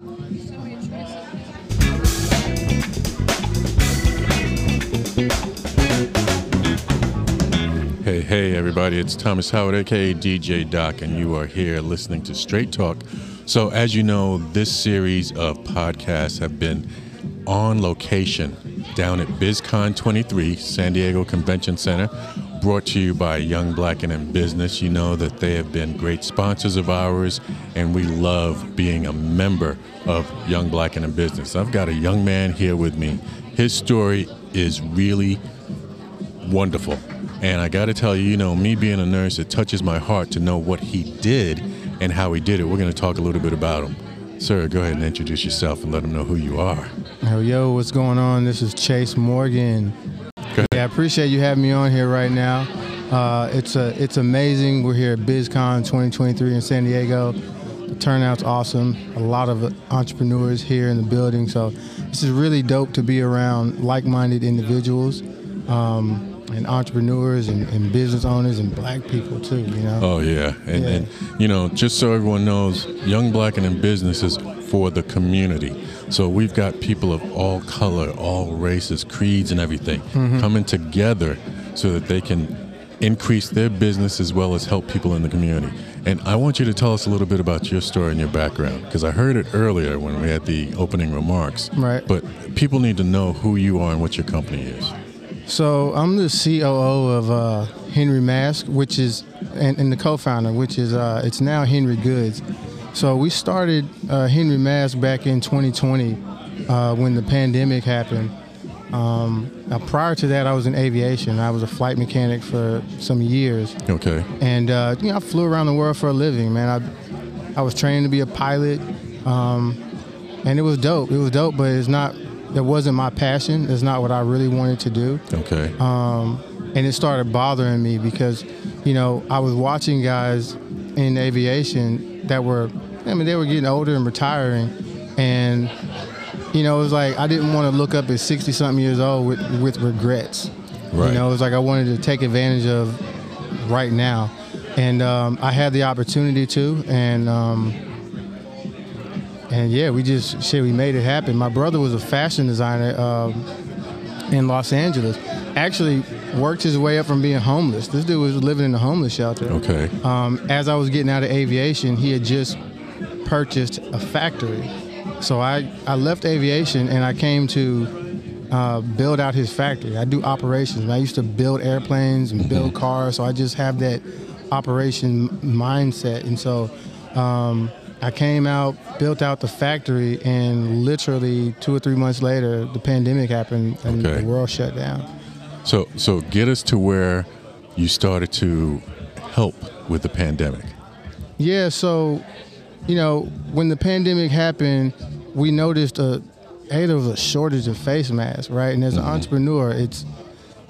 Hey, hey, everybody, it's Thomas Howard, aka DJ Doc, and you are here listening to Straight Talk. So, as you know, this series of podcasts have been on location down at BizCon 23, San Diego Convention Center, brought to you by Young Black and in Business. You know that they have been great sponsors of ours, and we love being a member of Young Black and in Business. I've got a young man here with me. His story is really wonderful. And I got to tell you, you know, me being a nurse, it touches my heart to know what he did and how he did it. We're going to talk a little bit about him. Sir, go ahead and introduce yourself and let them know who you are. Yo, yo, what's going on? This is Chase Morgan. Go Yeah, I appreciate you having me on here right now. Uh, it's a, it's amazing. We're here at BizCon 2023 in San Diego. The turnout's awesome. A lot of entrepreneurs here in the building. So this is really dope to be around like-minded individuals. Um, and entrepreneurs and, and, business owners and black people too, you know. Oh yeah. And, Yeah. and you know, just so everyone knows, Young Black and in Business is for the community. So we've got people of all color, all races, creeds, and everything Mm-hmm. coming together so that they can increase their business as well as help people in the community. And I want you to tell us a little bit about your story and your background because I heard it earlier when we had the opening remarks. Right. But people need to know who you are and what your company is. So I'm the COO of uh, Henry Mask, which is, and, and the co-founder, which is, uh, it's now Henry Goods. So we started uh, Henry Mask back in 2020 uh, when the pandemic happened. Um, now prior to that, I was in aviation. I was a flight mechanic for some years, Okay. and uh, you know I flew around the world for a living, man. I I was training to be a pilot, um, and it was dope. It was dope, but it's not. It wasn't my passion. It's not what I really wanted to do Okay. um, and it started bothering me because, you know, I was watching guys in aviation that were, I mean, they were getting older and retiring, and you know, it was like I didn't want to look up at sixty something years old with with regrets. Right. You know, it was like I wanted to take advantage of right now, and um, I had the opportunity to, and. Um, and yeah, we just shit. We made it happen. My brother was a fashion designer um, in Los Angeles. Actually, worked his way up from being homeless. This dude was living in a homeless shelter. Okay. Um, as I was getting out of aviation, he had just purchased a factory. So I, I left aviation and I came to uh, build out his factory. I do operations. I used to build airplanes and build cars, so I just have that operation mindset. And so um, I came out, built out the factory, and literally two or three months later, the pandemic happened and Okay. the world shut down. So, so get us to where you started to help with the pandemic. Yeah, so you know, when the pandemic happened, we noticed a hey, there was a shortage of face masks, right? And as an entrepreneur, it's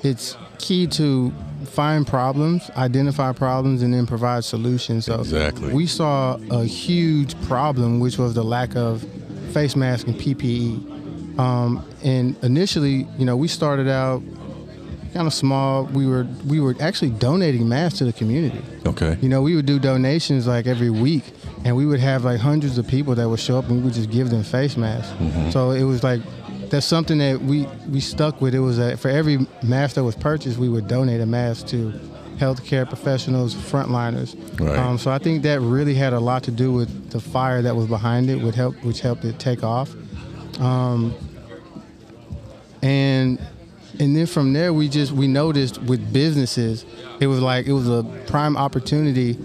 it's key to find problems, identify problems, and then provide solutions. So Exactly. we saw a huge problem, which was the lack of face masks and PPE. Um, and initially, you know, we started out kind of small. We were we were actually donating masks to the community. Okay. You know, we would do donations like every week, and we would have like hundreds of people that would show up, and we would just give them face masks. So it was like that's something that we we stuck with. It was that for every mask that was purchased, we would donate a mask to healthcare professionals, frontliners. Right. Um, so I think that really had a lot to do with the fire that was behind it, would help, which helped it take off. Um, and and then from there we just we noticed with businesses it was like it was a prime opportunity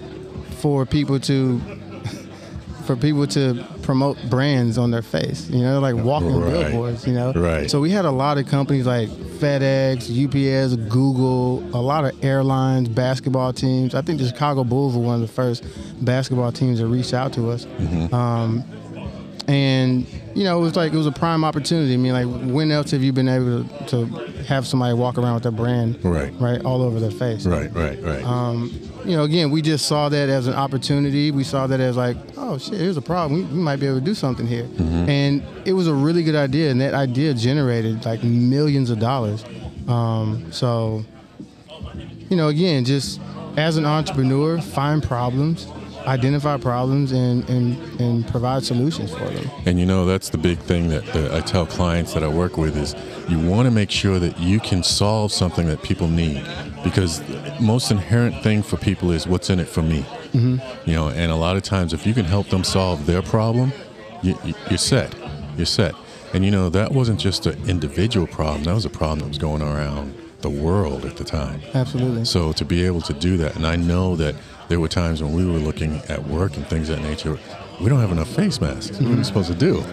for people to for people to promote brands on their face you know like walking Right. billboards you know Right. so we had a lot of companies like fedex ups google a lot of airlines basketball teams i think the chicago bulls were one of the first basketball teams that reached out to us um, and you know it was like it was a prime opportunity. I mean, like when else have you been able to, to have somebody walk around with their brand Right. right all over their face? Right, right, right. Um, you know, again, we just saw that as an opportunity. We saw that as like, oh shit, here's a problem. We, we might be able to do something here. And it was a really good idea, and that idea generated like millions of dollars. Um, so, you know, again, just as an entrepreneur, find problems, identify problems and, and, and provide solutions for them. And you know, that's the big thing that the, I tell clients that I work with is you want to make sure that you can solve something that people need because the most inherent thing for people is what's in it for me. Mm-hmm. You know, and a lot of times if you can help them solve their problem, you, you're set. You're set. And you know, that wasn't just an individual problem, that was a problem that was going around the world at the time. Absolutely. So to be able to do that, and I know that there were times when we were looking at work and things of that nature, we don't have enough face masks. Mm-hmm. What are we supposed to do?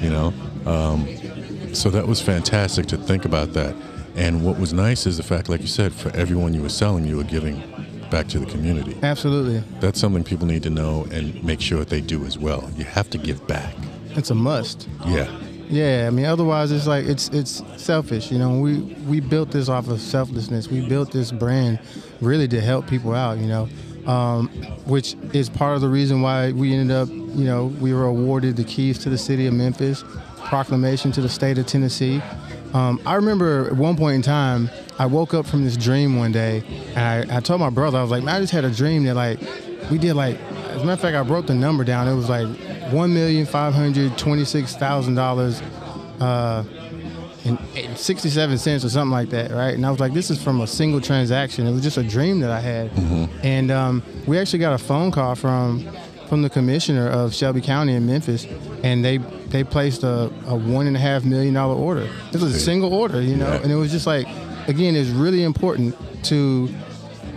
You know? Um, so that was fantastic to think about that. And what was nice is the fact, like you said, for everyone you were selling, you were giving back to the community. Absolutely. That's something people need to know and make sure that they do as well. You have to give back. It's a must. Yeah. Yeah, I mean, otherwise it's like it's it's selfish. You know, we we built this off of selflessness. We built this brand really to help people out. You know, um, which is part of the reason why we ended up. You know, we were awarded the keys to the city of Memphis, proclamation to the state of Tennessee. Um, I remember at one point in time, I woke up from this dream one day, and I, I told my brother, I was like, man, I just had a dream that like we did like. As a matter of fact, I wrote the number down. It was like one million five hundred twenty-six thousand dollars uh, and, 67 cents or something like that, right? And I was like, this is from a single transaction. It was just a dream that I had. Mm-hmm. And um, we actually got a phone call from from the commissioner of Shelby County in Memphis, and they they placed a, a one and a half million dollar order. This was a single order, you know, and it was just like, again, it's really important to,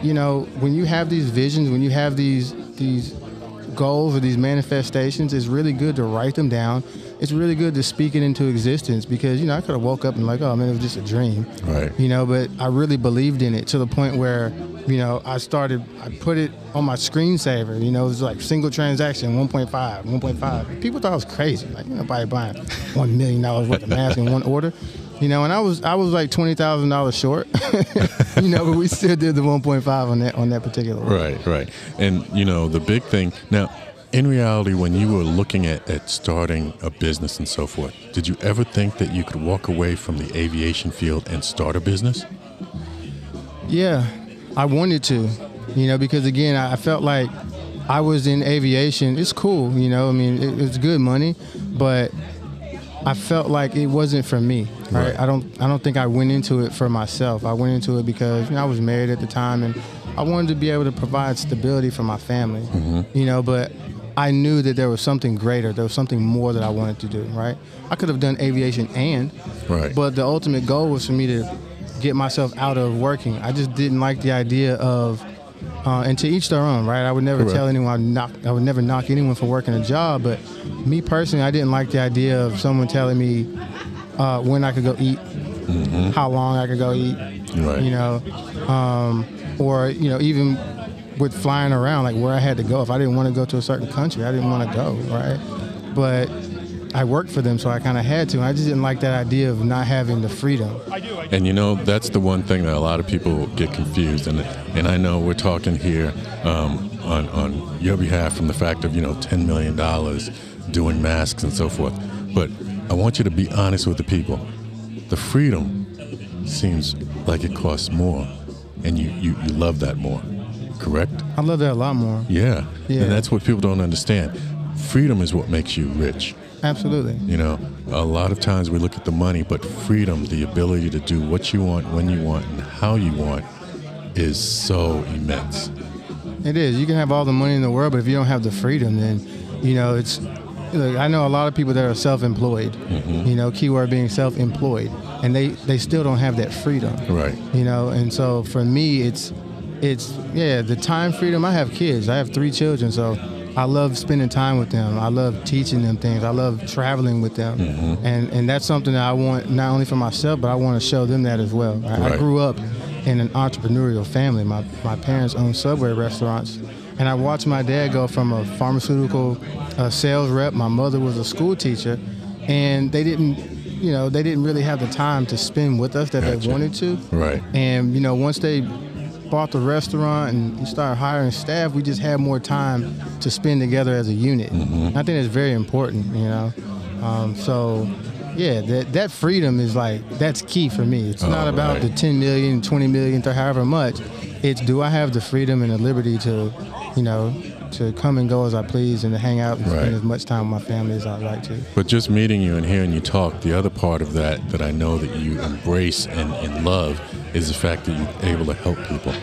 you know, when you have these visions, when you have these these goals or these manifestations, it's really good to write them down. It's really good to speak it into existence because you know I could have woke up and like, oh man, it was just a dream, right? You know, but I really believed in it to the point where you know I started. I put it on my screensaver. You know, it was like single transaction, 1.5, 1.5. People thought I was crazy. Like nobody buying one million dollars worth of masks in one order. You know, and I was I was like twenty thousand dollars short. you know, but we still did the one point five on that on that particular. One. Right, right, and you know the big thing now. In reality, when you were looking at, at starting a business and so forth, did you ever think that you could walk away from the aviation field and start a business? Yeah, I wanted to, you know, because again, I felt like I was in aviation. It's cool, you know. I mean, it, it's good money, but I felt like it wasn't for me. Right? right? I don't I don't think I went into it for myself. I went into it because you know, I was married at the time and I wanted to be able to provide stability for my family. Mm-hmm. You know, but I knew that there was something greater. There was something more that I wanted to do. Right? I could have done aviation and, right. but the ultimate goal was for me to get myself out of working. I just didn't like the idea of uh, and to each their own, right? I would never Correct. tell anyone knock. I would never knock anyone for working a job, but me personally, I didn't like the idea of someone telling me uh, when I could go eat, mm-hmm. how long I could go eat, right. you know, um, or you know even with flying around, like where I had to go. If I didn't want to go to a certain country, I didn't want to go, right? But I worked for them, so I kind of had to. I just didn't like that idea of not having the freedom. And you know, that's the one thing that a lot of people get confused. And and I know we're talking here um, on on your behalf from the fact of you know ten million dollars doing masks and so forth. But I want you to be honest with the people. The freedom seems like it costs more, and you you, you love that more. Correct? I love that a lot more. Yeah. yeah. And that's what people don't understand. Freedom is what makes you rich. Absolutely. You know, a lot of times we look at the money, but freedom, the ability to do what you want, when you want, and how you want, is so immense. It is. You can have all the money in the world, but if you don't have the freedom, then, you know, it's. Look, I know a lot of people that are self-employed. Mm-hmm. You know, keyword being self-employed, and they they still don't have that freedom. Right. You know, and so for me, it's it's yeah the time freedom. I have kids. I have three children, so I love spending time with them. I love teaching them things. I love traveling with them, mm-hmm. and and that's something that I want not only for myself, but I want to show them that as well. I, right. I grew up in an entrepreneurial family. My my parents owned Subway restaurants, and I watched my dad go from a pharmaceutical uh, sales rep. My mother was a school teacher, and they didn't you know, they didn't really have the time to spend with us that gotcha. they wanted to. Right. And, you know, once they bought the restaurant and we started hiring staff, we just had more time to spend together as a unit. Mm-hmm. I think it's very important, you know. Um, so, yeah, that that freedom is like that's key for me. It's not about the 10 million, 20 million, or however much. It's do I have the freedom and the liberty to, you know, to come and go as I please and to hang out and Right. spend as much time with my family as I'd like to. But just meeting you and hearing you talk, the other part of that that I know that you embrace and, and love is the fact that you're able to help people.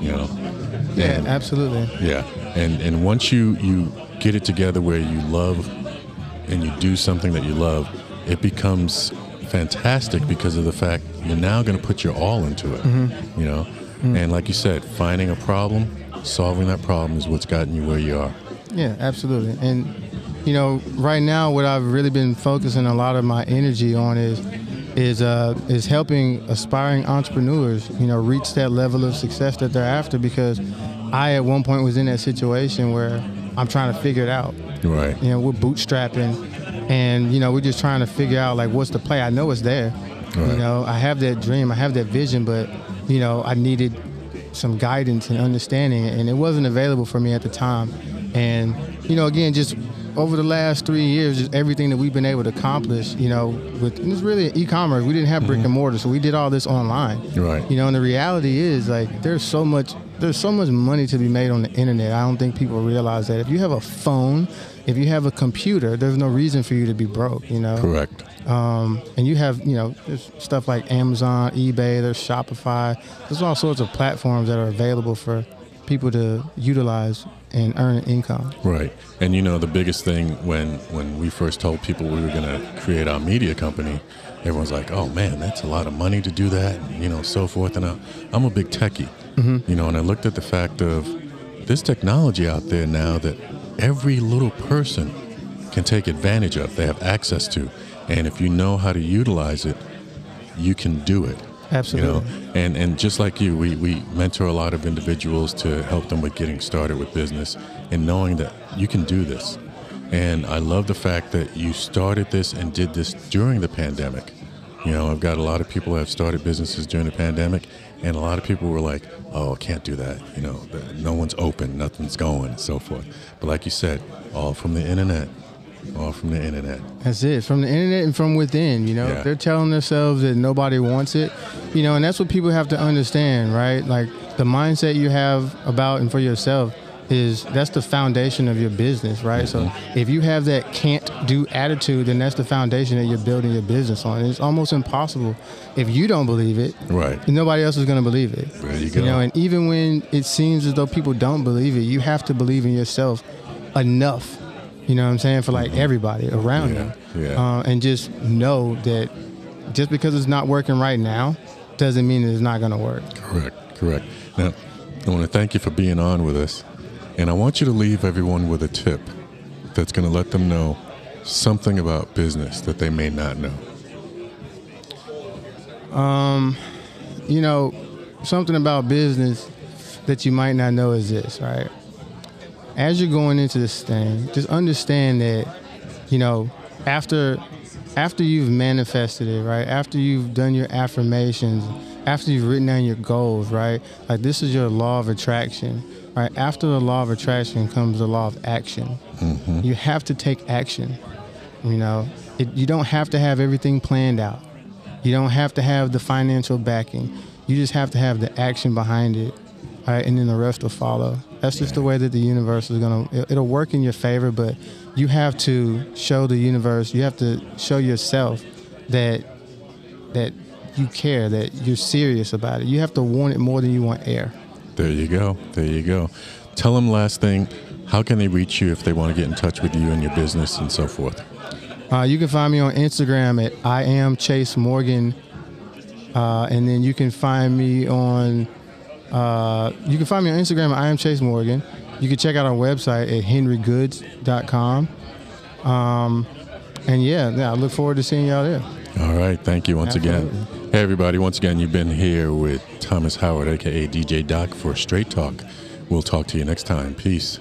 You know? Yeah, And- absolutely. Yeah, and and once you you get it together where you love and you do something that you love, it becomes fantastic because of the fact you're now going to put your all into it. Mm-hmm. You know, mm-hmm. and like you said, finding a problem, solving that problem is what's gotten you where you are. Yeah, absolutely. And you know, right now, what I've really been focusing a lot of my energy on is is uh, is helping aspiring entrepreneurs, you know, reach that level of success that they're after. Because I, at one point, was in that situation where I'm trying to figure it out. Right. You know, we're bootstrapping, and you know, we're just trying to figure out like what's the play. I know it's there. You know, I have that dream, I have that vision, but you know, I needed some guidance and understanding, and it wasn't available for me at the time. And you know, again, just over the last three years, just everything that we've been able to accomplish, you know, with and it's really e-commerce. We didn't have brick and mortar, so we did all this online. Right. You know, and the reality is like there's so much there's so much money to be made on the internet. I don't think people realize that. If you have a phone, if you have a computer, there's no reason for you to be broke, you know. Correct. Um, and you have, you know, there's stuff like Amazon, eBay, there's Shopify. There's all sorts of platforms that are available for people to utilize and earn an income. Right. And you know the biggest thing when when we first told people we were going to create our media company, everyone's like, "Oh man, that's a lot of money to do that," and, you know, so forth. And I, I'm a big techie, mm-hmm. you know, and I looked at the fact of this technology out there now that every little person can take advantage of. They have access to, and if you know how to utilize it, you can do it. Absolutely. You know, and and just like you, we we mentor a lot of individuals to help them with getting started with business and knowing that you can do this. And I love the fact that you started this and did this during the pandemic. You know, I've got a lot of people who have started businesses during the pandemic, and a lot of people were like, "Oh, I can't do that." You know, no one's open, nothing's going, and so forth. But like you said, all from the internet, all from the internet. That's it. From the internet and from within, you know, Yeah. they're telling themselves that nobody wants it, you know, and that's what people have to understand, right? Like the mindset you have about and for yourself is that's the foundation of your business, right? So mm-hmm. if you have that can't do attitude, then that's the foundation that you're building your business on. It's almost impossible if you don't believe it. Right. Nobody else is going to believe it. There you go. you know, and even when it seems as though people don't believe it, you have to believe in yourself enough. You know what I'm saying? For like everybody around Yeah, you. yeah. Uh, and just know that just because it's not working right now doesn't mean it's not going to work. Correct, correct. Now, I want to thank you for being on with us. And I want you to leave everyone with a tip that's going to let them know something about business that they may not know. Um, You know, something about business that you might not know is this, right? As you're going into this thing, just understand that, you know, after after you've manifested it, right? After you've done your affirmations, after you've written down your goals, right? Like this is your law of attraction, right? After the law of attraction comes the law of action. Mm-hmm. You have to take action. You know, it, you don't have to have everything planned out. You don't have to have the financial backing. You just have to have the action behind it, right? And then the rest will follow. That's just the way that the universe is gonna. it- It'll work in your favor, but you have to show the universe. You have to show yourself that that you care, that you're serious about it. You have to want it more than you want air. There you go. There you go. Tell them last thing. How can they reach you if they want to get in touch with you and your business and so forth? Uh, you can find me on Instagram at I am Chase Morgan, uh, and then you can find me on uh, you can find me on Instagram at I am Chase Morgan. You can check out our website at henrygoods.com. Um, and yeah, yeah, I look forward to seeing y'all there. All right. Thank you once again. Hey, everybody. Once again, you've been here with Thomas Howard, aka DJ Doc, for Straight Talk. We'll talk to you next time. Peace.